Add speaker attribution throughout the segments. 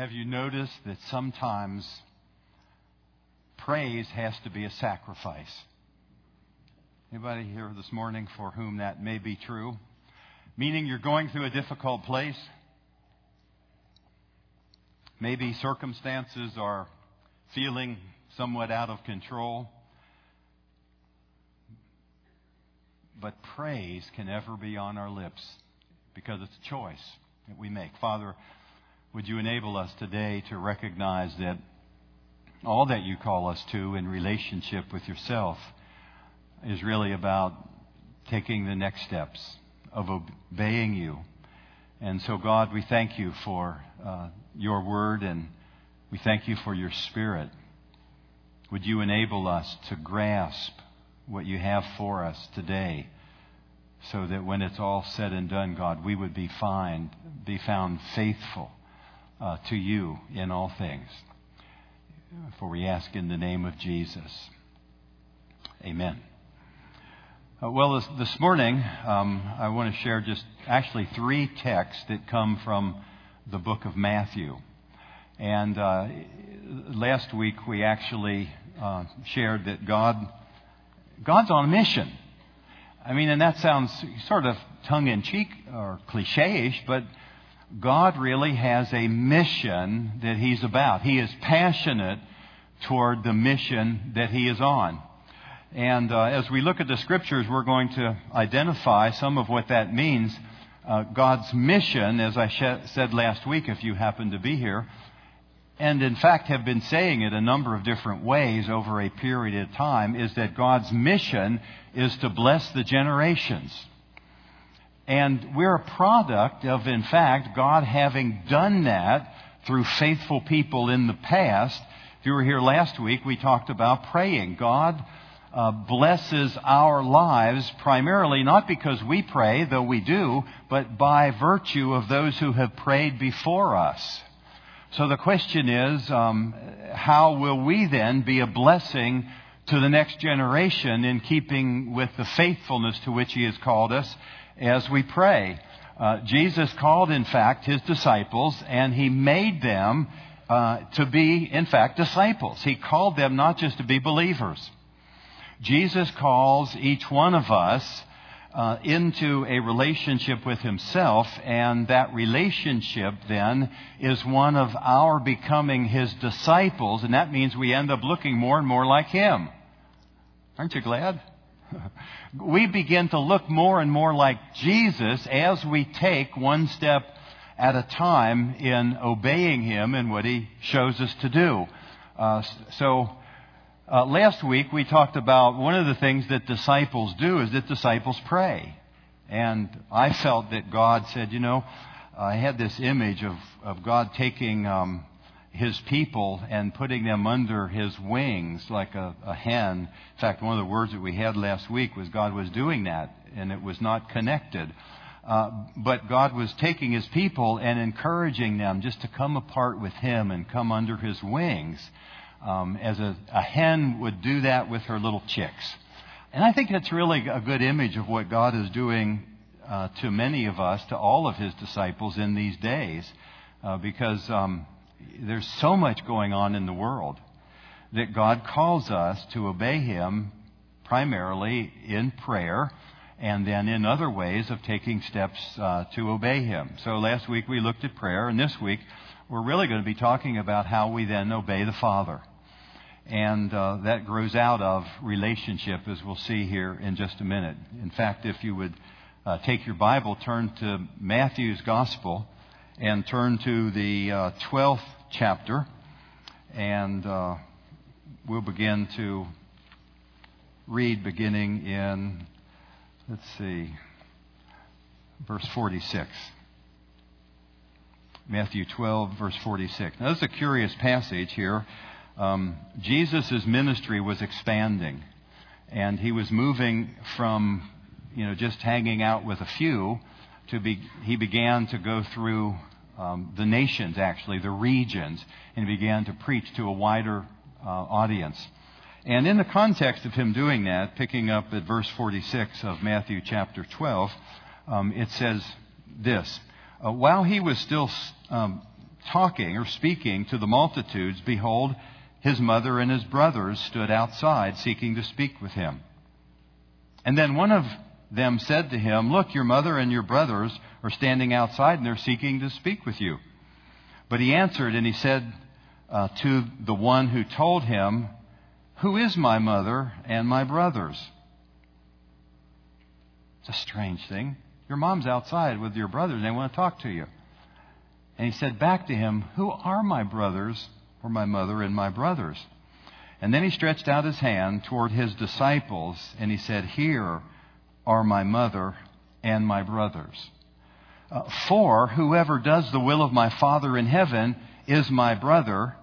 Speaker 1: Have you noticed that sometimes praise has to be a sacrifice? Anybody here this morning for whom that may be true? Meaning you're going through a difficult place. Maybe circumstances are feeling somewhat out of control. But praise can never be on our lips because it's a choice that we make. Father, would you enable us today to recognize that all that you call us to in relationship with yourself is really about taking the next steps of obeying you. And so, God, we thank you for uh, your word and we thank you for your spirit. Would you enable us to grasp what you have for us today so that when it's all said and done, God, we would be, find, be found faithful uh, to you in all things. For we ask in the name of Jesus. Amen. Uh, well, this, this morning, um, I want to share just actually three texts that come from the book of Matthew. And uh, last week we actually uh, shared that God, God's on a mission. I mean, and that sounds sort of tongue in cheek or cliche ish, but God really has a mission that He's about. He is passionate toward the mission that He is on. And uh, as we look at the scriptures, we're going to identify some of what that means. Uh, God's mission, as I sh- said last week, if you happen to be here, and in fact have been saying it a number of different ways over a period of time, is that God's mission is to bless the generations. And we're a product of, in fact, God having done that through faithful people in the past. If you were here last week, we talked about praying. God uh, blesses our lives primarily not because we pray, though we do, but by virtue of those who have prayed before us. So the question is, um, how will we then be a blessing to the next generation in keeping with the faithfulness to which He has called us as we pray. Uh, Jesus called, in fact, his disciples, and he made them uh, to be, in fact, disciples. He called them not just to be believers. Jesus calls each one of us uh, into a relationship with himself, and that relationship then is one of our becoming his disciples, and that means we end up looking more and more like him. Aren't you glad? we begin to look more and more like Jesus as we take one step at a time in obeying Him and what He shows us to do. Uh, so, uh, last week we talked about one of the things that disciples do is that disciples pray. And I felt that God said, you know, I had this image of, of God taking um, his people and putting them under his wings like a, a, hen. In fact, one of the words that we had last week was God was doing that, and it was not connected. Uh, but God was taking his people and encouraging them just to come apart with him and come under his wings, um, as a, a hen would do that with her little chicks. And I think that's really a good image of what God is doing uh, to many of us, to all of his disciples in these days, uh, because. Um, there's so much going on in the world that God calls us to obey Him primarily in prayer and then in other ways of taking steps uh, to obey Him. So last week we looked at prayer, and this week we're really going to be talking about how we then obey the Father. And uh, that grows out of relationship, as we'll see here in just a minute. In fact, if you would uh, take your Bible, turn to Matthew's Gospel and turn to the uh, 12th chapter, and uh, we'll begin to read beginning in, let's see, verse 46. Matthew 12, verse 46. Now, this is a curious passage here. Um, Jesus' ministry was expanding, and he was moving from, you know, just hanging out with a few to be, he began to go through um, the nations, actually, the regions, and began to preach to a wider uh, audience. And in the context of him doing that, picking up at verse 46 of Matthew chapter 12, um, it says this uh, While he was still um, talking or speaking to the multitudes, behold, his mother and his brothers stood outside seeking to speak with him. And then one of them said to him, Look, your mother and your brothers are standing outside and they're seeking to speak with you. But he answered and he said uh, to the one who told him, Who is my mother and my brothers? It's a strange thing. Your mom's outside with your brothers and they want to talk to you. And he said back to him, Who are my brothers or my mother and my brothers? And then he stretched out his hand toward his disciples and he said, Here are my mother and my brothers. Uh, for whoever does the will of my Father in heaven is my brother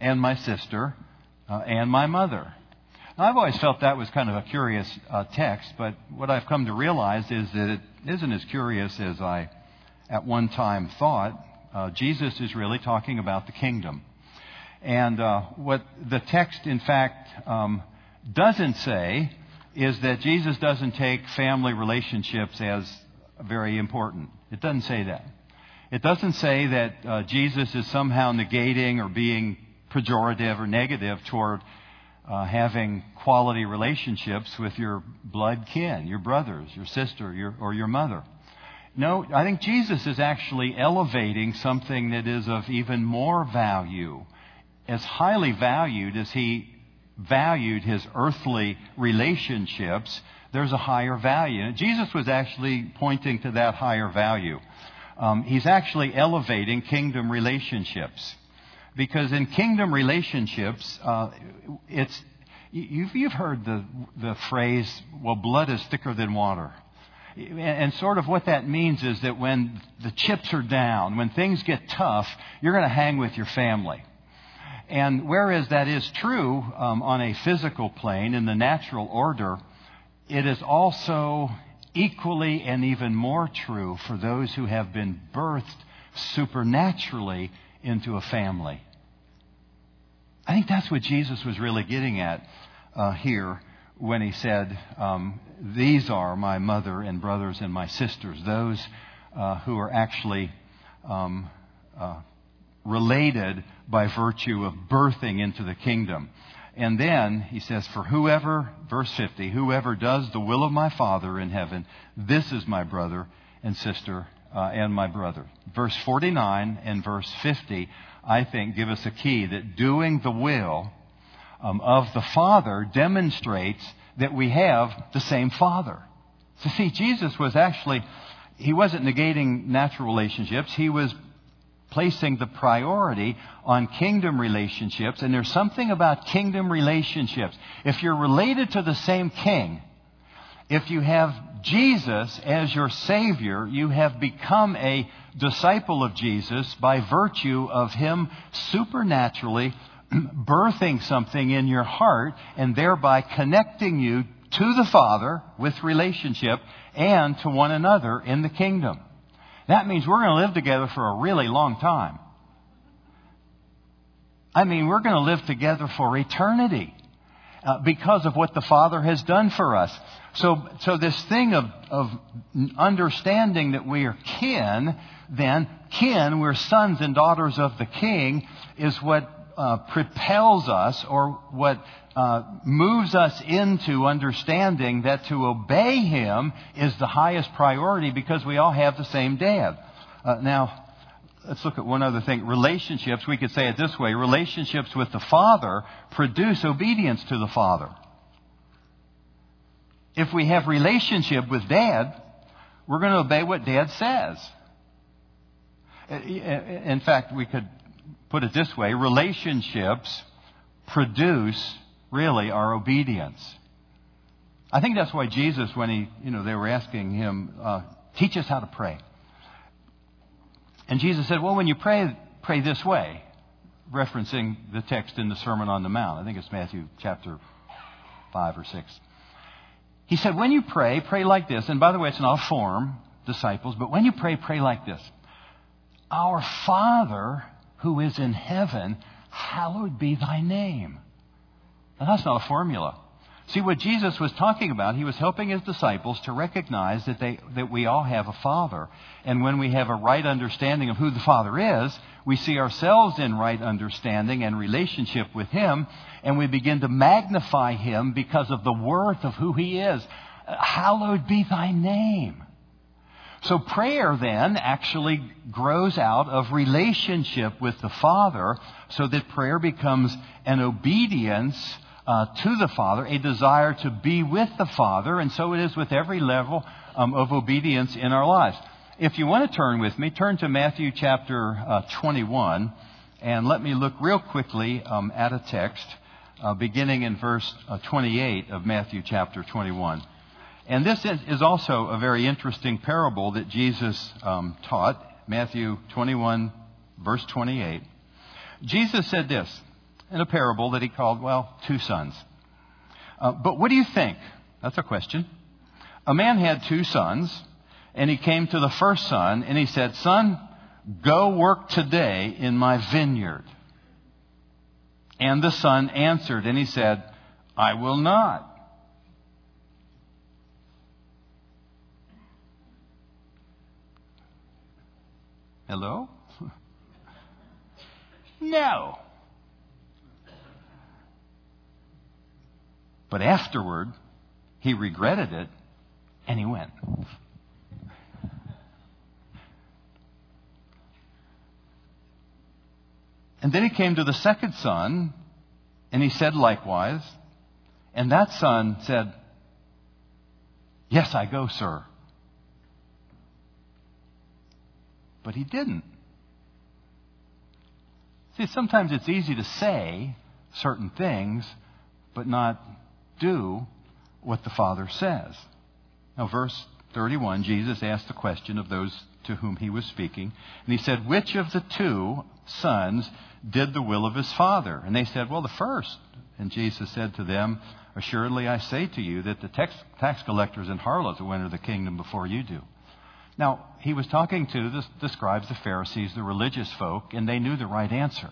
Speaker 1: and my sister uh, and my mother. Now, I've always felt that was kind of a curious uh, text, but what I've come to realize is that it isn't as curious as I at one time thought. Uh, Jesus is really talking about the kingdom. And uh, what the text, in fact, um, doesn't say is that Jesus doesn't take family relationships as very important. It doesn't say that. It doesn't say that uh, Jesus is somehow negating or being pejorative or negative toward uh, having quality relationships with your blood kin, your brothers, your sister, your, or your mother. No, I think Jesus is actually elevating something that is of even more value, as highly valued as he valued his earthly relationships, there's a higher value. And Jesus was actually pointing to that higher value. Um, he's actually elevating kingdom relationships. Because in kingdom relationships, uh, it's, you've, you've heard the, the phrase, well, blood is thicker than water. And sort of what that means is that when the chips are down, when things get tough, you're going to hang with your family. And whereas that is true um, on a physical plane in the natural order, it is also equally and even more true for those who have been birthed supernaturally into a family. I think that's what Jesus was really getting at uh, here when he said, um, These are my mother and brothers and my sisters, those uh, who are actually um, uh, related by virtue of birthing into the kingdom. And then he says, For whoever, verse 50, whoever does the will of my Father in heaven, this is my brother and sister uh, and my brother. Verse 49 and verse 50, I think, give us a key that doing the will um, of the Father demonstrates that we have the same Father. So, see, Jesus was actually, he wasn't negating natural relationships, he was placing the priority on kingdom relationships. And there's something about kingdom relationships. If you're related to the same king, if you have Jesus as your Savior, you have become a disciple of Jesus by virtue of Him supernaturally birthing something in your heart and thereby connecting you to the Father with relationship and to one another in the kingdom. That means we're going to live together for a really long time. I mean, we're going to live together for eternity uh, because of what the Father has done for us. So, so this thing of, of understanding that we are kin, then kin, we're sons and daughters of the King, is what uh, propels us or what uh, moves us into understanding that to obey Him is the highest priority because we all have the same dad. Uh, now, let's look at one other thing. Relationships, we could say it this way relationships with the Father produce obedience to the Father. If we have relationship with Dad, we're going to obey what Dad says. In fact, we could put it this way relationships produce really our obedience. I think that's why Jesus, when he, you know, they were asking him, uh, teach us how to pray. And Jesus said, well, when you pray, pray this way, referencing the text in the Sermon on the Mount. I think it's Matthew chapter 5 or 6. He said, when you pray, pray like this. And by the way, it's not a form, disciples, but when you pray, pray like this Our Father who is in heaven, hallowed be thy name. Now, that's not a formula. See, what Jesus was talking about, he was helping his disciples to recognize that, they, that we all have a Father. And when we have a right understanding of who the Father is, we see ourselves in right understanding and relationship with him, and we begin to magnify him because of the worth of who he is. Hallowed be thy name. So prayer then actually grows out of relationship with the Father so that prayer becomes an obedience uh, to the Father, a desire to be with the Father, and so it is with every level um, of obedience in our lives. If you want to turn with me, turn to Matthew chapter uh, 21, and let me look real quickly um, at a text uh, beginning in verse uh, 28 of Matthew chapter 21. And this is also a very interesting parable that Jesus um, taught, Matthew 21, verse 28. Jesus said this in a parable that he called, well, two sons. Uh, but what do you think? That's a question. A man had two sons, and he came to the first son, and he said, Son, go work today in my vineyard. And the son answered, and he said, I will not. Hello? no. But afterward, he regretted it and he went. And then he came to the second son and he said likewise. And that son said, Yes, I go, sir. But he didn't. See, sometimes it's easy to say certain things, but not do what the Father says. Now, verse 31, Jesus asked the question of those to whom he was speaking, and he said, Which of the two sons did the will of his father? And they said, Well, the first. And Jesus said to them, Assuredly I say to you that the tax, tax collectors and harlots will enter the kingdom before you do. Now, he was talking to the, the scribes, the Pharisees, the religious folk, and they knew the right answer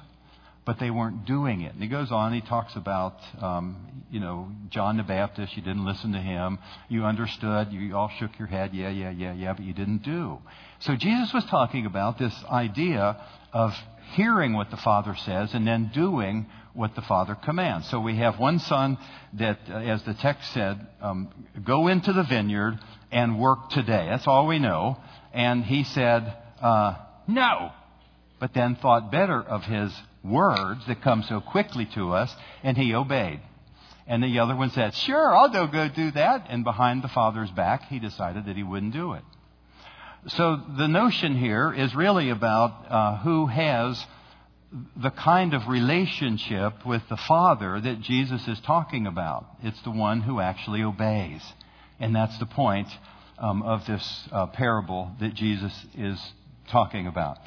Speaker 1: but they weren't doing it. And he goes on, he talks about, um, you know, John the Baptist, you didn't listen to him. You understood, you all shook your head, yeah, yeah, yeah, yeah, but you didn't do. So Jesus was talking about this idea of hearing what the Father says and then doing what the Father commands. So we have one son that, uh, as the text said, um, go into the vineyard and work today. That's all we know. And he said, uh, no, but then thought better of his words that come so quickly to us, and he obeyed. And the other one said, Sure, I'll go, go do that. And behind the father's back, he decided that he wouldn't do it. So the notion here is really about uh, who has the kind of relationship with the Father that Jesus is talking about. It's the one who actually obeys. And that's the point um, of this uh, parable that Jesus is talking about.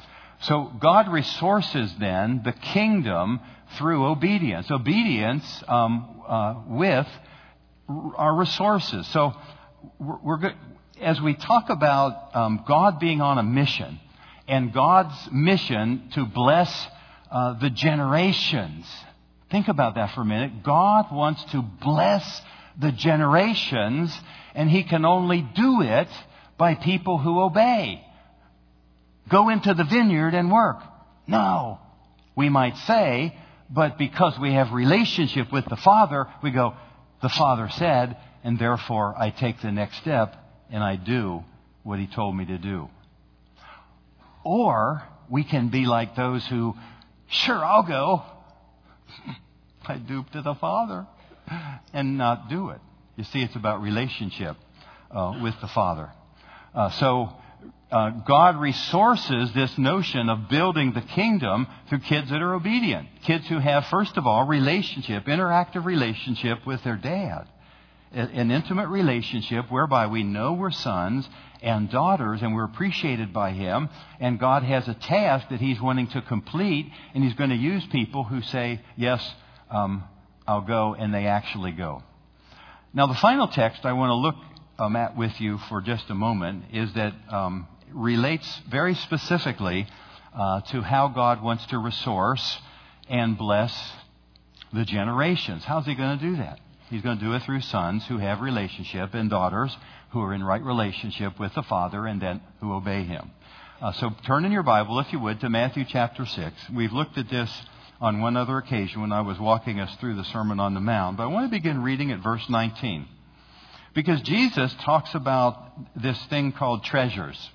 Speaker 1: So God resources then the kingdom through obedience. Obedience um, uh, with our resources. So we're, we're good. as we talk about um, God being on a mission and God's mission to bless uh, the generations. Think about that for a minute. God wants to bless the generations, and He can only do it by people who obey go into the vineyard and work. No. We might say, but because we have relationship with the Father, we go, the Father said, and therefore I take the next step and I do what He told me to do. Or we can be like those who, sure, I'll go. I duped to the Father and not do it. You see, it's about relationship uh, with the Father. Uh, so uh, God resources this notion of building the kingdom through kids that are obedient. Kids who have, first of all, relationship, interactive relationship with their dad. An intimate relationship whereby we know we're sons and daughters and we're appreciated by Him. And God has a task that He's wanting to complete, and He's going to use people who say, Yes, um, I'll go, and they actually go. Now, the final text I want to look um, at with you for just a moment is that um, relates very specifically uh, to how God wants to resource and bless the generations. How's He going to do that? He's going to do it through sons who have relationship and daughters who are in right relationship with the Father and then who obey Him. Uh, so turn in your Bible, if you would, to Matthew chapter 6. We've looked at this on one other occasion when I was walking us through the Sermon on the Mount, but I want to begin reading at verse 19. Because Jesus talks about this thing called treasures.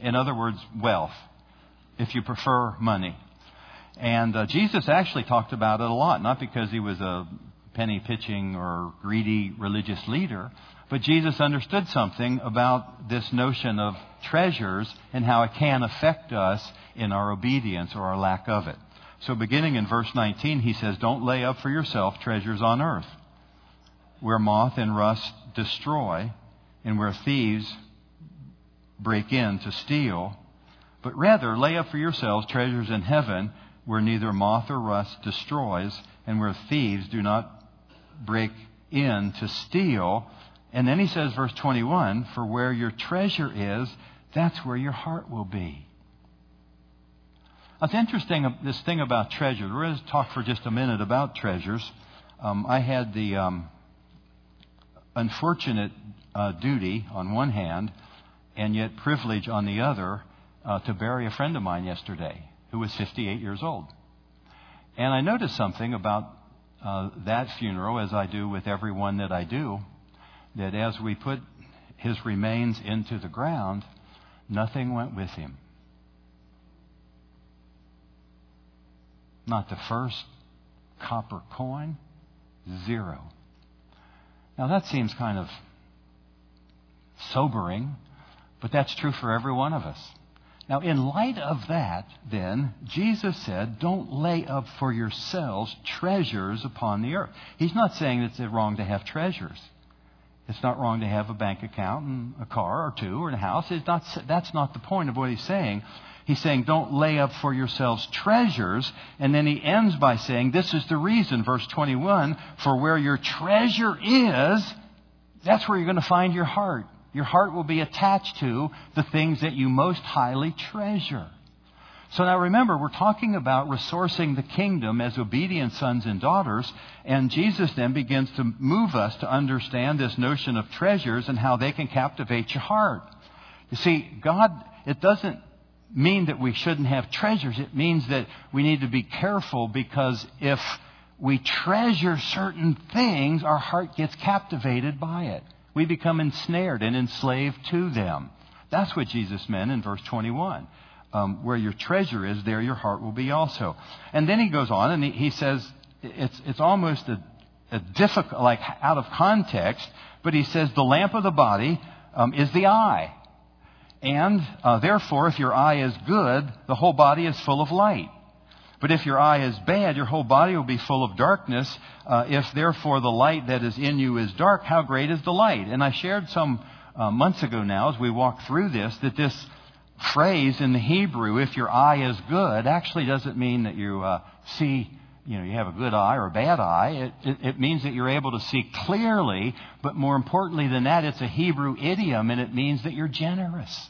Speaker 1: In other words, wealth, if you prefer money. And uh, Jesus actually talked about it a lot, not because he was a penny pitching or greedy religious leader, but Jesus understood something about this notion of treasures and how it can affect us in our obedience or our lack of it. So, beginning in verse 19, he says, Don't lay up for yourself treasures on earth, where moth and rust destroy, and where thieves break in to steal, but rather lay up for yourselves treasures in heaven where neither moth or rust destroys, and where thieves do not break in to steal. And then he says, verse 21 For where your treasure is, that's where your heart will be. It's interesting, this thing about treasure. We're going to talk for just a minute about treasures. Um, I had the um, unfortunate uh, duty, on one hand, and yet privilege on the other, uh, to bury a friend of mine yesterday who was 58 years old. And I noticed something about uh, that funeral, as I do with everyone that I do, that as we put his remains into the ground, nothing went with him. Not the first copper coin, zero. Now that seems kind of sobering, but that's true for every one of us. Now, in light of that, then, Jesus said, Don't lay up for yourselves treasures upon the earth. He's not saying it's wrong to have treasures. It's not wrong to have a bank account and a car or two or a house. It's not, that's not the point of what he's saying. He's saying, Don't lay up for yourselves treasures. And then he ends by saying, This is the reason, verse 21 For where your treasure is, that's where you're going to find your heart. Your heart will be attached to the things that you most highly treasure. So now remember, we're talking about resourcing the kingdom as obedient sons and daughters, and Jesus then begins to move us to understand this notion of treasures and how they can captivate your heart. You see, God, it doesn't mean that we shouldn't have treasures. It means that we need to be careful because if we treasure certain things, our heart gets captivated by it we become ensnared and enslaved to them. That's what Jesus meant in verse 21. Um, where your treasure is, there your heart will be also. And then he goes on and he, he says, it's, it's almost a, a, difficult, like out of context, but he says, the lamp of the body um, is the eye. And uh, therefore, if your eye is good, the whole body is full of light. But if your eye is bad, your whole body will be full of darkness. Uh, if therefore the light that is in you is dark, how great is the light? And I shared some uh, months ago now as we walked through this that this phrase in the Hebrew, if your eye is good, actually doesn't mean that you uh, see, you know, you have a good eye or a bad eye. It, it, it means that you're able to see clearly, but more importantly than that, it's a Hebrew idiom and it means that you're generous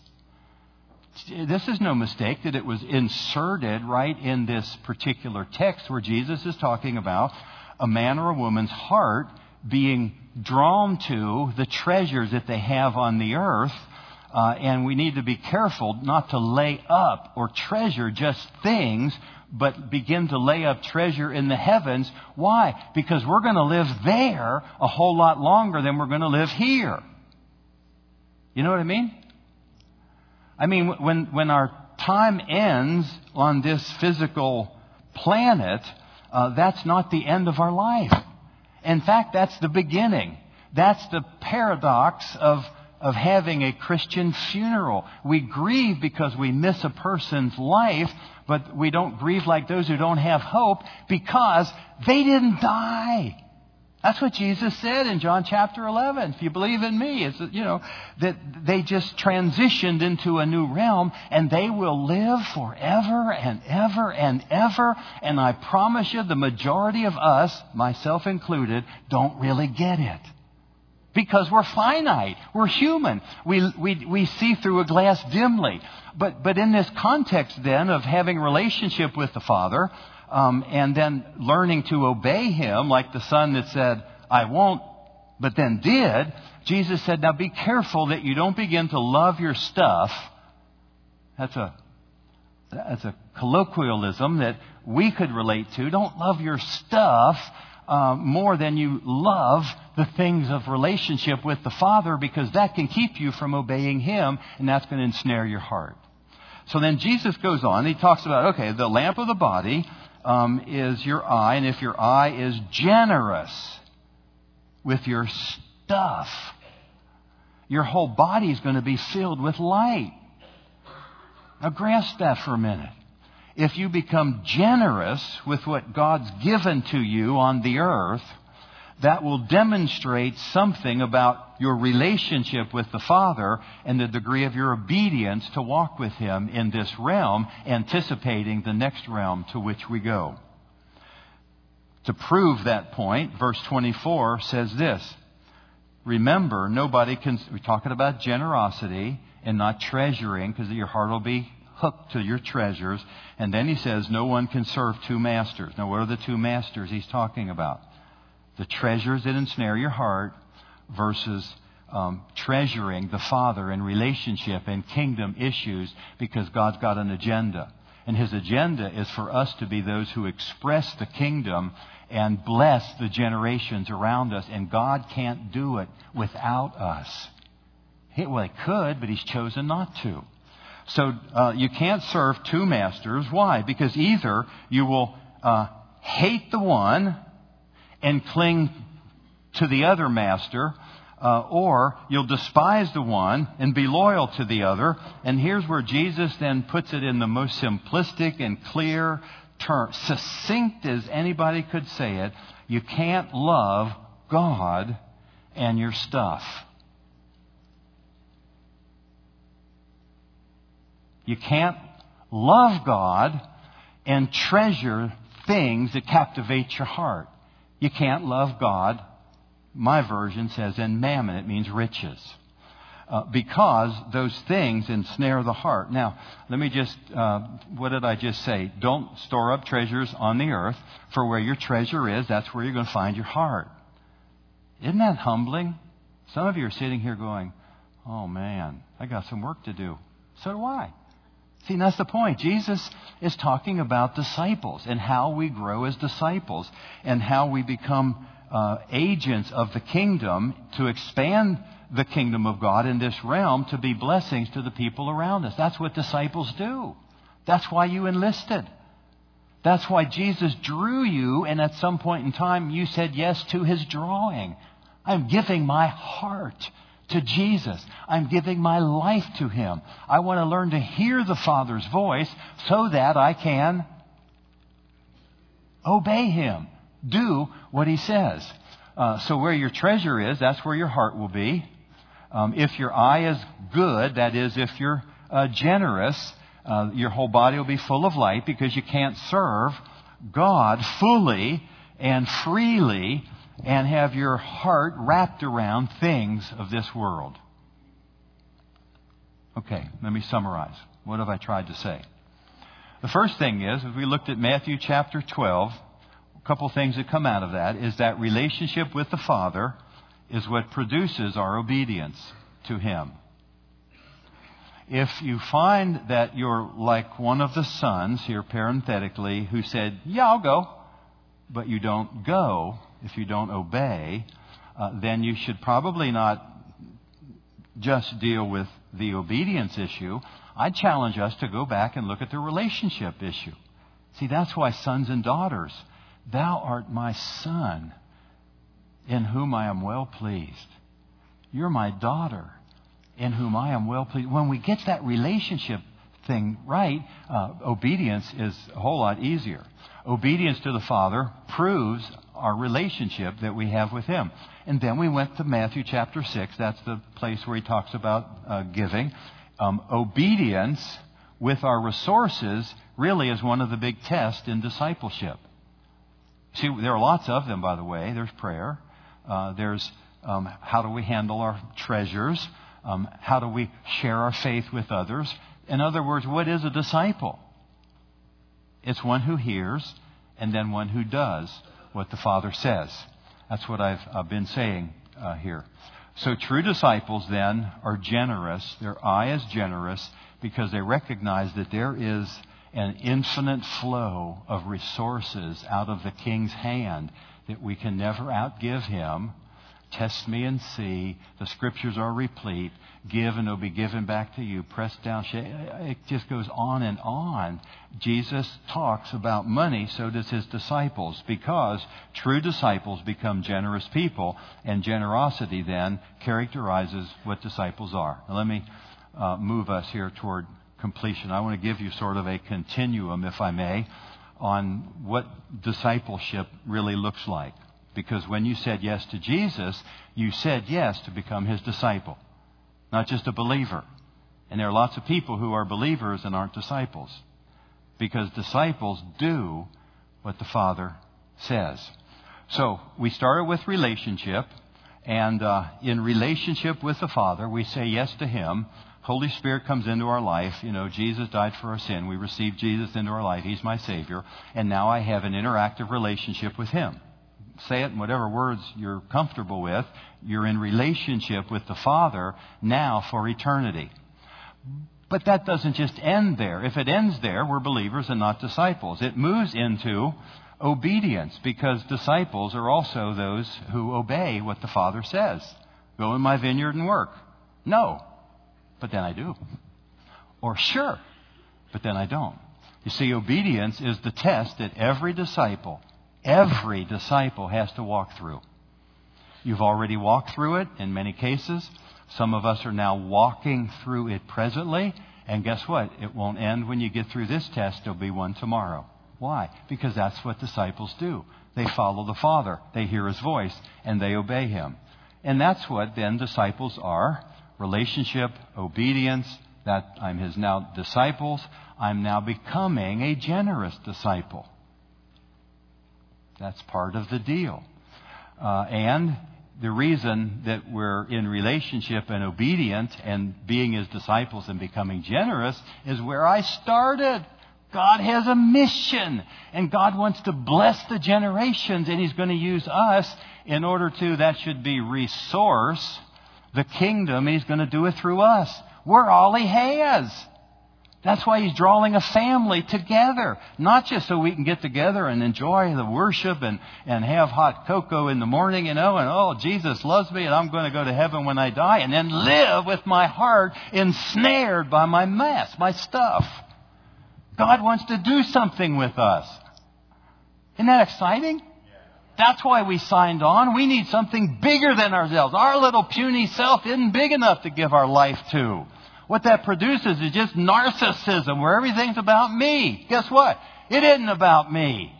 Speaker 1: this is no mistake that it was inserted right in this particular text where Jesus is talking about a man or a woman's heart being drawn to the treasures that they have on the earth. Uh, and we need to be careful not to lay up or treasure just things, but begin to lay up treasure in the heavens. Why? Because we're going to live there a whole lot longer than we're going to live here. You know what I mean? I mean, when, when our time ends on this physical planet, uh, that's not the end of our life. In fact, that's the beginning. That's the paradox of, of having a Christian funeral. We grieve because we miss a person's life, but we don't grieve like those who don't have hope because they didn't die. That's what Jesus said in John chapter 11. If you believe in me, it's, you know, that they just transitioned into a new realm and they will live forever and ever and ever. And I promise you, the majority of us, myself included, don't really get it. Because we're finite. We're human. We, we, we see through a glass dimly. But, but in this context then of having relationship with the Father, um, and then learning to obey him, like the son that said, I won't, but then did, Jesus said, now be careful that you don't begin to love your stuff. That's a, that's a colloquialism that we could relate to. Don't love your stuff uh, more than you love the things of relationship with the Father because that can keep you from obeying Him and that's going to ensnare your heart. So then Jesus goes on. He talks about, okay, the lamp of the body um, is your eye, and if your eye is generous with your stuff, your whole body is going to be filled with light. Now, grasp that for a minute if you become generous with what God's given to you on the earth, that will demonstrate something about your relationship with the Father and the degree of your obedience to walk with Him in this realm, anticipating the next realm to which we go. To prove that point, verse 24 says this Remember, nobody can. We're talking about generosity and not treasuring because your heart will be hooked to your treasures. And then he says, No one can serve two masters. Now, what are the two masters he's talking about? The treasures that ensnare your heart versus um, treasuring the Father in relationship and kingdom issues because God's got an agenda. And his agenda is for us to be those who express the kingdom and bless the generations around us. And God can't do it without us. He, well, he could, but he's chosen not to. So uh, you can't serve two masters. Why? Because either you will uh, hate the one and cling to the other master, uh, or you'll despise the one and be loyal to the other. And here's where Jesus then puts it in the most simplistic and clear term, succinct as anybody could say it. You can't love God and your stuff. You can't love God and treasure things that captivate your heart. You can't love God, my version says, in mammon. It means riches. Uh, because those things ensnare the heart. Now, let me just, uh, what did I just say? Don't store up treasures on the earth, for where your treasure is, that's where you're going to find your heart. Isn't that humbling? Some of you are sitting here going, oh man, I got some work to do. So do I. See, that's the point. Jesus is talking about disciples and how we grow as disciples and how we become uh, agents of the kingdom to expand the kingdom of God in this realm to be blessings to the people around us. That's what disciples do. That's why you enlisted. That's why Jesus drew you, and at some point in time, you said yes to his drawing. I'm giving my heart to Jesus. I'm giving my life to Him. I want to learn to hear the Father's voice so that I can obey Him, do what He says. Uh, so, where your treasure is, that's where your heart will be. Um, if your eye is good, that is, if you're uh, generous, uh, your whole body will be full of light because you can't serve God fully and freely and have your heart wrapped around things of this world. Okay, let me summarize. What have I tried to say? The first thing is, as we looked at Matthew chapter 12, a couple things that come out of that is that relationship with the Father is what produces our obedience to Him. If you find that you're like one of the sons, here parenthetically, who said, Yeah, I'll go, but you don't go, if you don't obey, uh, then you should probably not just deal with the obedience issue. I challenge us to go back and look at the relationship issue. See, that's why sons and daughters, thou art my son, in whom I am well pleased. You're my daughter, in whom I am well pleased. When we get that relationship thing right, uh, obedience is a whole lot easier. Obedience to the Father proves our relationship that we have with Him. And then we went to Matthew chapter 6. That's the place where he talks about uh, giving. Um, obedience with our resources really is one of the big tests in discipleship. See, there are lots of them, by the way. There's prayer. Uh, there's um, how do we handle our treasures? Um, how do we share our faith with others? In other words, what is a disciple? It's one who hears and then one who does what the Father says. That's what I've, I've been saying uh, here. So true disciples then are generous. Their eye is generous because they recognize that there is an infinite flow of resources out of the king's hand that we can never outgive him. Test me and see. The scriptures are replete. Give and it'll be given back to you. Press down. It just goes on and on. Jesus talks about money, so does his disciples, because true disciples become generous people, and generosity then characterizes what disciples are. Now, let me uh, move us here toward completion. I want to give you sort of a continuum, if I may, on what discipleship really looks like. Because when you said yes to Jesus, you said yes to become his disciple, not just a believer. And there are lots of people who are believers and aren't disciples. Because disciples do what the Father says. So we started with relationship, and uh, in relationship with the Father, we say yes to Him. Holy Spirit comes into our life. You know, Jesus died for our sin. We receive Jesus into our life. He's my Savior. And now I have an interactive relationship with Him say it in whatever words you're comfortable with. You're in relationship with the Father now for eternity. But that doesn't just end there. If it ends there, we're believers and not disciples. It moves into obedience because disciples are also those who obey what the Father says. Go in my vineyard and work. No, but then I do. Or sure, but then I don't. You see, obedience is the test that every disciple every disciple has to walk through. You've already walked through it in many cases. Some of us are now walking through it presently. And guess what? It won't end when you get through this test. There'll be one tomorrow. Why? Because that's what disciples do. They follow the Father, they hear His voice, and they obey Him. And that's what then disciples are relationship, obedience, that I'm His now disciples. I'm now becoming a generous disciple. That's part of the deal. Uh, and the reason that we're in relationship and obedient and being his disciples and becoming generous is where I started. God has a mission and God wants to bless the generations and he's going to use us in order to, that should be resource the kingdom. He's going to do it through us. We're all he has. That's why he's drawing a family together. Not just so we can get together and enjoy the worship and, and have hot cocoa in the morning, you know, and oh, Jesus loves me and I'm going to go to heaven when I die, and then live with my heart ensnared by my mess, my stuff. God wants to do something with us. Isn't that exciting? That's why we signed on. We need something bigger than ourselves. Our little puny self isn't big enough to give our life to. What that produces is just narcissism where everything's about me. Guess what? It isn't about me.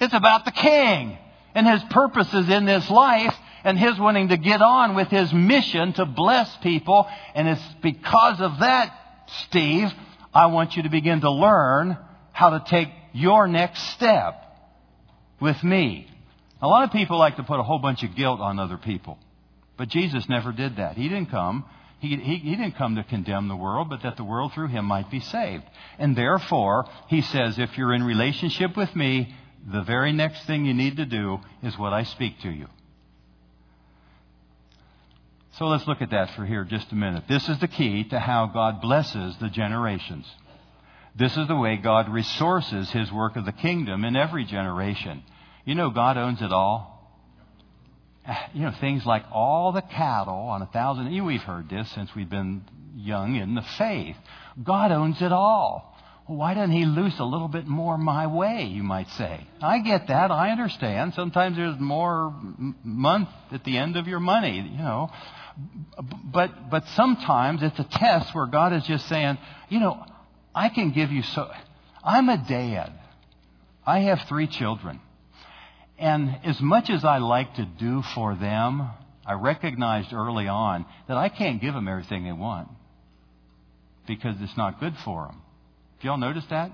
Speaker 1: It's about the king and his purposes in this life and his wanting to get on with his mission to bless people. And it's because of that, Steve, I want you to begin to learn how to take your next step with me. A lot of people like to put a whole bunch of guilt on other people. But Jesus never did that. He didn't come he, he, he, didn't come to condemn the world, but that the world through him might be saved. And therefore, he says, if you're in relationship with me, the very next thing you need to do is what I speak to you. So let's look at that for here just a minute. This is the key to how God blesses the generations. This is the way God resources his work of the kingdom in every generation. You know, God owns it all you know, things like all the cattle on a thousand. You, we've heard this since we've been young in the faith. God owns it all. Why doesn't He loose a little bit more my way, you might say? I get that. I understand. Sometimes there's more month at the end of your money, you know. But, but sometimes it's a test where God is just saying, you know, I can give you so. I'm a dad. I have three children. And as much as I like to do for them, I recognized early on that I can't give them everything they want because it's not good for them. Have y'all noticed that?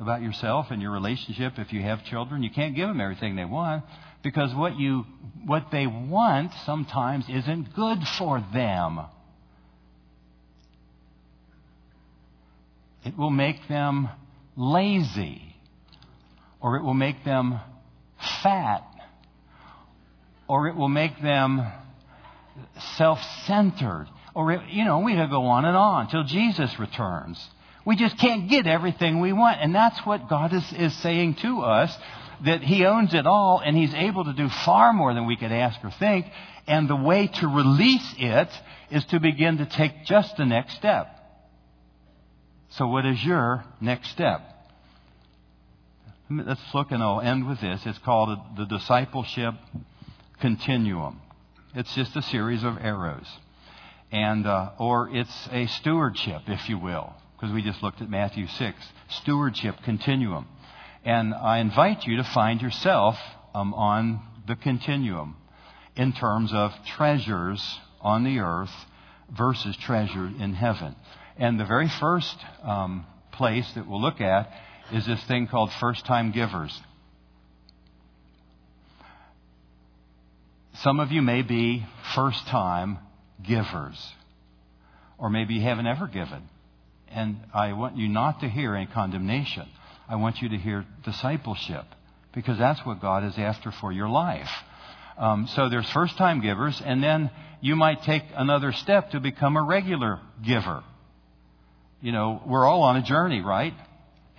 Speaker 1: About yourself and your relationship, if you have children, you can't give them everything they want because what, you, what they want sometimes isn't good for them. It will make them lazy or it will make them fat, or it will make them self-centered, or, it, you know, we could go on and on till Jesus returns. We just can't get everything we want. And that's what God is, is saying to us that He owns it all and He's able to do far more than we could ask or think. And the way to release it is to begin to take just the next step. So, what is your next step? Let's look, and I'll end with this. It's called the discipleship continuum. It's just a series of arrows, and uh, or it's a stewardship, if you will because we just looked at Matthew 6, stewardship continuum. And I invite you to find yourself um, on the continuum in terms of treasures on the earth versus treasure in heaven. And the very first um, place that we'll look at is this thing called first time givers. Some of you may be first time givers, or maybe you haven't ever given. And I want you not to hear any condemnation. I want you to hear discipleship because that's what God is after for your life. Um, so there's first time givers, and then you might take another step to become a regular giver. You know, we're all on a journey, right?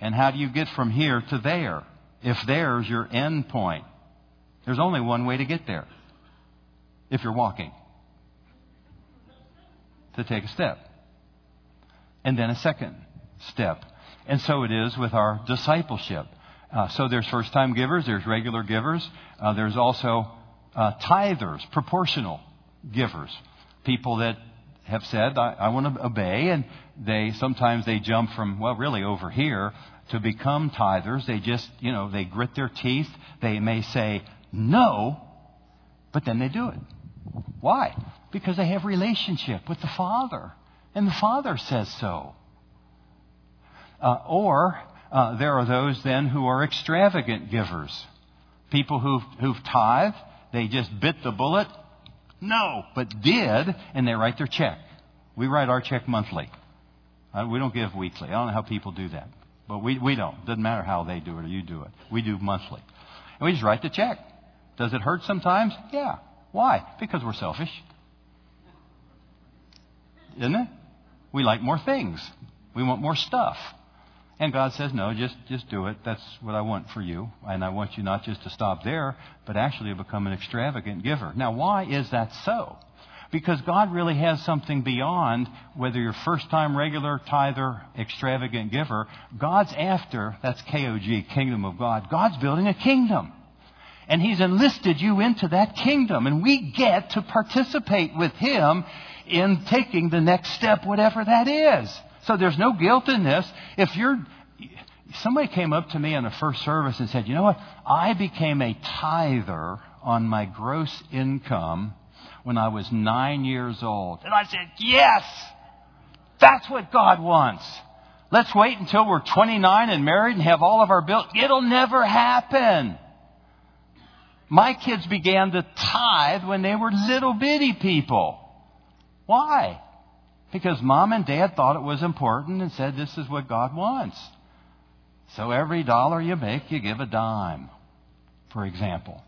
Speaker 1: And how do you get from here to there? If there's your end point, there's only one way to get there. If you're walking, to take a step and then a second step. And so it is with our discipleship. Uh, so there's first time givers, there's regular givers, uh, there's also uh, tithers, proportional givers, people that have said, I, I want to obey, and they sometimes they jump from, well, really over here to become tithers. They just, you know, they grit their teeth. They may say no, but then they do it. Why? Because they have relationship with the Father. And the Father says so. Uh, or uh, there are those then who are extravagant givers. People who've, who've tithed, they just bit the bullet. No, but did, and they write their check. We write our check monthly. Uh, we don't give weekly. I don't know how people do that. But we, we don't. Doesn't matter how they do it or you do it. We do monthly. And we just write the check. Does it hurt sometimes? Yeah. Why? Because we're selfish. Isn't it? We like more things. We want more stuff. And God says, no, just, just do it. That's what I want for you. And I want you not just to stop there, but actually to become an extravagant giver. Now, why is that so? Because God really has something beyond whether you're first time regular tither, extravagant giver. God's after, that's KOG, kingdom of God. God's building a kingdom. And He's enlisted you into that kingdom. And we get to participate with Him in taking the next step, whatever that is. So there's no guilt in this. If you're, somebody came up to me in the first service and said, you know what? I became a tither on my gross income when I was nine years old. And I said, yes, that's what God wants. Let's wait until we're 29 and married and have all of our bills. It'll never happen. My kids began to tithe when they were little bitty people. Why? Because mom and dad thought it was important and said, this is what God wants. So every dollar you make, you give a dime, for example.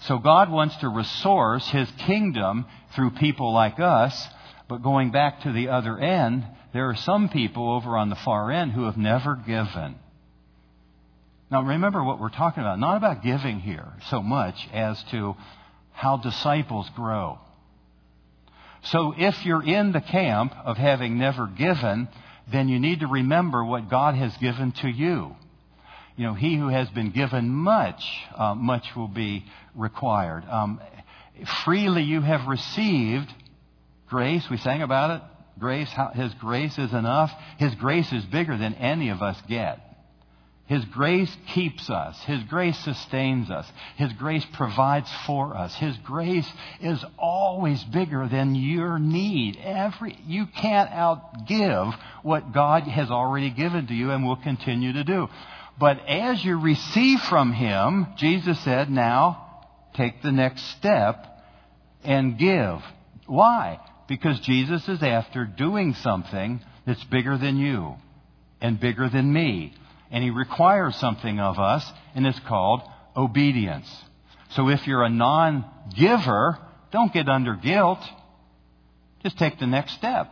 Speaker 1: So God wants to resource His kingdom through people like us, but going back to the other end, there are some people over on the far end who have never given. Now remember what we're talking about, not about giving here so much as to how disciples grow. So if you're in the camp of having never given, then you need to remember what God has given to you. You know, he who has been given much, uh, much will be required. Um, freely you have received grace. We sang about it. Grace, His grace is enough. His grace is bigger than any of us get. His grace keeps us. His grace sustains us. His grace provides for us. His grace is always bigger than your need. Every, you can't outgive what God has already given to you and will continue to do. But as you receive from Him, Jesus said, now take the next step and give. Why? Because Jesus is after doing something that's bigger than you and bigger than me and he requires something of us, and it's called obedience. So if you're a non giver, don't get under guilt. Just take the next step.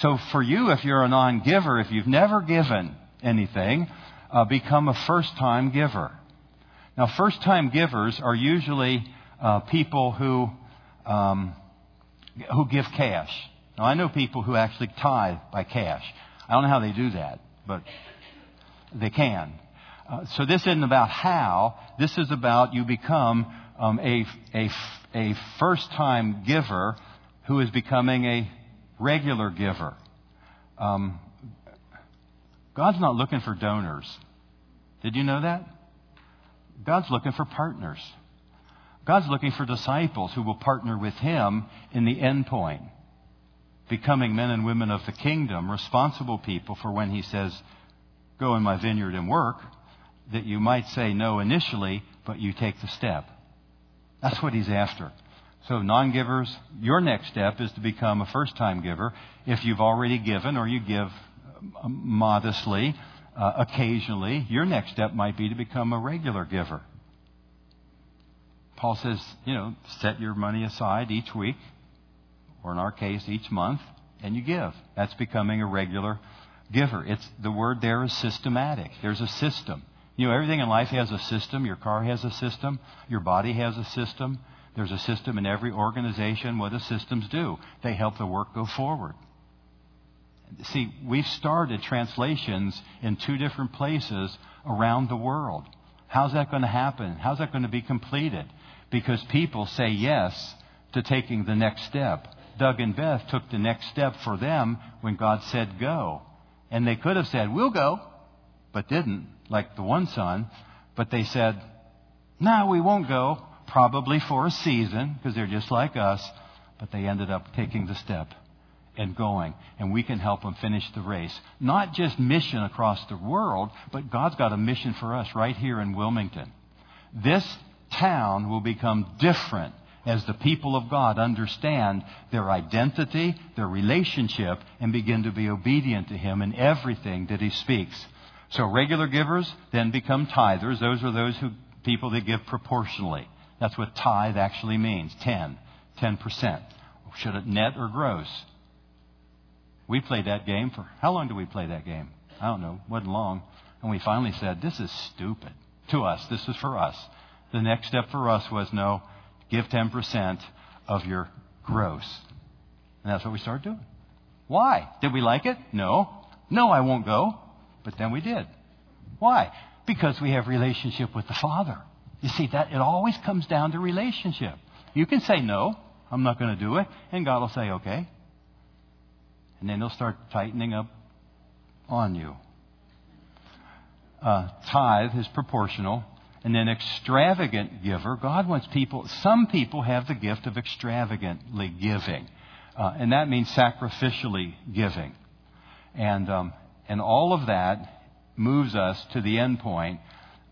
Speaker 1: So for you, if you're a non giver, if you've never given anything, uh, become a first time giver. Now, first time givers are usually uh, people who, um, who give cash. Now, I know people who actually tithe by cash. I don't know how they do that, but they can. Uh, so this isn't about how. This is about you become um, a, a, a first time giver who is becoming a regular giver. Um, God's not looking for donors. Did you know that? God's looking for partners. God's looking for disciples who will partner with Him in the end point, becoming men and women of the kingdom, responsible people for when He says, Go in my vineyard and work, that you might say no initially, but you take the step. That's what He's after. So, non givers, your next step is to become a first time giver. If you've already given or you give um, modestly, uh, occasionally, your next step might be to become a regular giver. Paul says, you know, set your money aside each week, or in our case, each month, and you give. That's becoming a regular giver. It's the word there is systematic. There's a system. You know, everything in life has a system. Your car has a system. Your body has a system. There's a system in every organization. What do systems do? They help the work go forward. See, we've started translations in two different places around the world. How's that going to happen? How's that going to be completed? Because people say yes to taking the next step. Doug and Beth took the next step for them when God said go. And they could have said, we'll go, but didn't, like the one son. But they said, no, we won't go probably for a season, because they're just like us, but they ended up taking the step and going, and we can help them finish the race. Not just mission across the world, but God's got a mission for us right here in Wilmington. This town will become different as the people of God understand their identity, their relationship, and begin to be obedient to Him in everything that He speaks. So regular givers then become tithers. Those are those who people that give proportionally. That's what tithe actually means. 10. 10%. Should it net or gross? We played that game for, how long did we play that game? I don't know. It wasn't long. And we finally said, this is stupid. To us, this is for us. The next step for us was no, give 10% of your gross. And that's what we started doing. Why? Did we like it? No. No, I won't go. But then we did. Why? Because we have relationship with the Father. You see, that it always comes down to relationship. You can say no, I'm not going to do it, and God will say okay. And then He'll start tightening up on you. Uh, tithe is proportional. And then extravagant giver, God wants people, some people have the gift of extravagantly giving. Uh, and that means sacrificially giving. And, um, and all of that moves us to the end point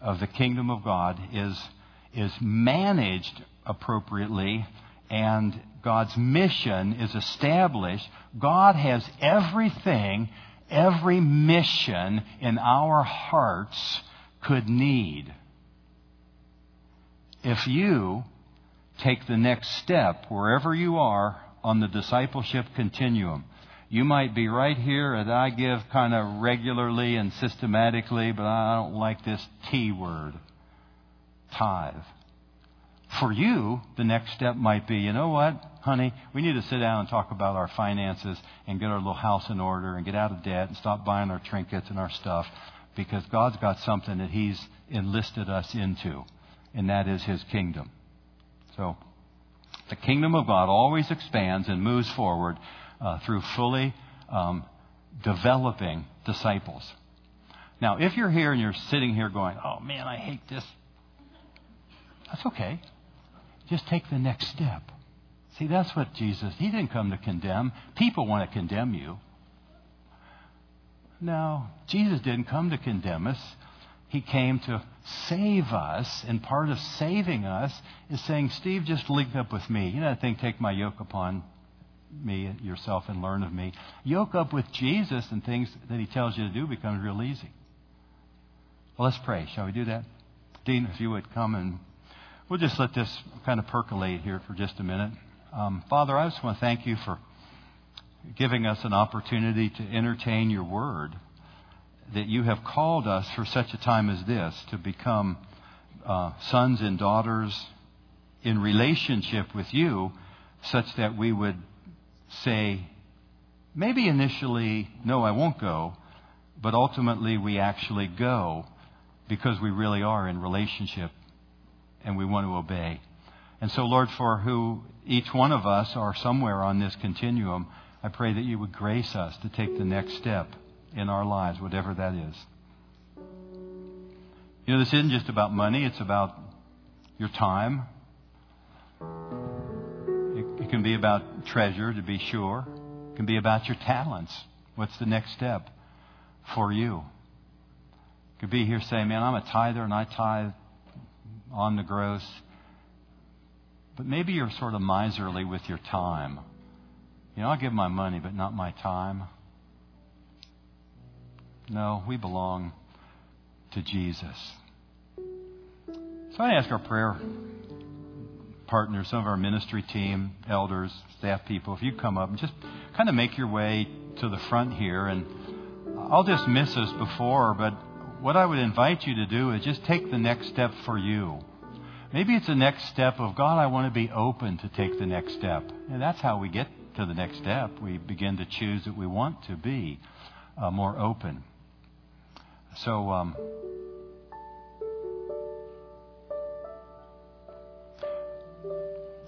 Speaker 1: of the kingdom of God is, is managed appropriately and God's mission is established. God has everything, every mission in our hearts could need. If you take the next step wherever you are on the discipleship continuum, you might be right here and I give kind of regularly and systematically, but I don't like this T word, tithe. For you, the next step might be, you know what, honey, we need to sit down and talk about our finances and get our little house in order and get out of debt and stop buying our trinkets and our stuff because God's got something that He's enlisted us into, and that is His kingdom. So, the kingdom of God always expands and moves forward uh, through fully um, developing disciples. Now, if you're here and you're sitting here going, oh man, I hate this, that's okay. Just take the next step. See, that's what Jesus, He didn't come to condemn. People want to condemn you. No, Jesus didn't come to condemn us. He came to save us, and part of saving us is saying, Steve, just link up with me. You know that thing, take my yoke upon me yourself and learn of me. Yoke up with Jesus and things that he tells you to do becomes real easy. Well, let's pray. Shall we do that? Dean, if you would come and We'll just let this kind of percolate here for just a minute. Um, Father, I just want to thank you for giving us an opportunity to entertain your word, that you have called us for such a time as this to become uh, sons and daughters in relationship with you, such that we would say, maybe initially, no, I won't go, but ultimately we actually go because we really are in relationship and we want to obey. And so, Lord, for who each one of us are somewhere on this continuum, I pray that you would grace us to take the next step in our lives, whatever that is. You know, this isn't just about money, it's about your time. It, it can be about treasure, to be sure. It can be about your talents. What's the next step for you? You could be here saying, Man, I'm a tither and I tithe on the gross. But maybe you're sort of miserly with your time. You know, I'll give my money, but not my time. No, we belong to Jesus. So I ask our prayer partners, some of our ministry team, elders, staff people, if you come up and just kind of make your way to the front here. And I'll just miss us before, but what I would invite you to do is just take the next step for you. Maybe it's the next step of God, I want to be open to take the next step. And that's how we get to the next step. We begin to choose that we want to be uh, more open. So, um,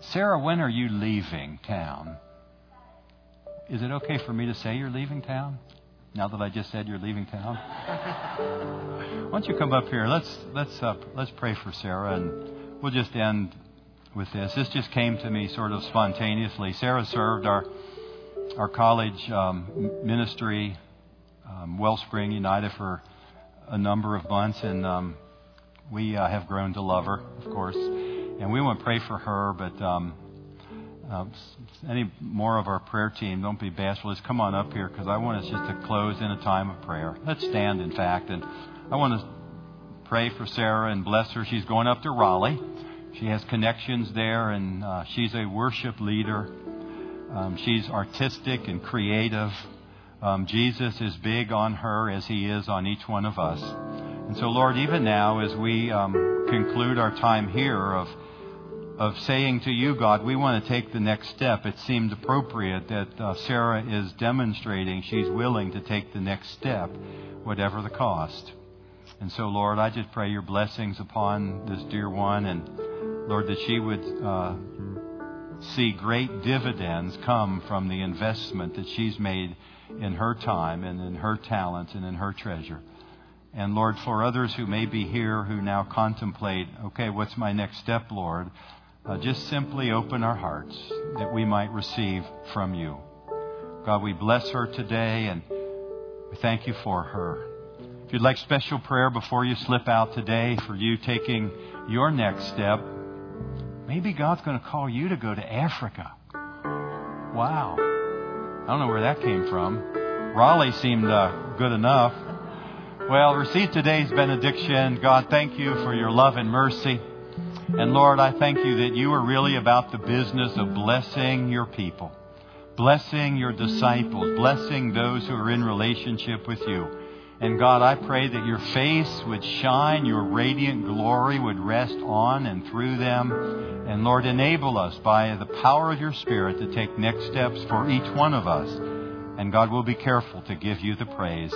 Speaker 1: Sarah, when are you leaving town? Is it okay for me to say you're leaving town? Now that I just said you're leaving town, why don't you come up here? Let's let's uh, let's pray for Sarah, and we'll just end with this. This just came to me sort of spontaneously. Sarah served our our college um, ministry, um, Wellspring United, for a number of months, and um, we uh, have grown to love her, of course. And we want to pray for her, but um, uh, any more of our prayer team, don't be bashful. Just come on up here because I want us just to close in a time of prayer. Let's stand, in fact, and I want to pray for Sarah and bless her. She's going up to Raleigh. She has connections there, and uh, she's a worship leader. Um, she's artistic and creative. Um, Jesus is big on her as he is on each one of us. And so, Lord, even now, as we um, conclude our time here of of saying to you, God, we want to take the next step. It seemed appropriate that uh, Sarah is demonstrating she's willing to take the next step, whatever the cost. And so, Lord, I just pray your blessings upon this dear one, and Lord, that she would uh, see great dividends come from the investment that she's made in her time and in her talents and in her treasure. And Lord, for others who may be here who now contemplate, okay, what's my next step, Lord? uh, just simply open our hearts that we might receive from you. God, we bless her today and we thank you for her. If you'd like special prayer before you slip out today for you taking your next step, maybe God's going to call you to go to Africa. Wow. I don't know where that came from. Raleigh seemed uh, good enough. Well, receive today's benediction. God, thank you for your love and mercy. And Lord, I thank you that you are really about the business of blessing your people, blessing your disciples, blessing those who are in relationship with you. And God, I pray that your face would shine, your radiant glory would rest on and through them. And Lord, enable us by the power of your Spirit to take next steps for each one of us. And God, will be careful to give you the praise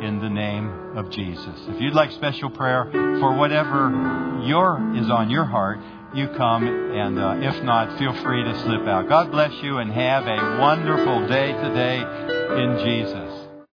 Speaker 1: in the name of Jesus. If you'd like special prayer for whatever your is on your heart, you come, and uh, if not, feel free to slip out. God bless you and have a wonderful day today in Jesus.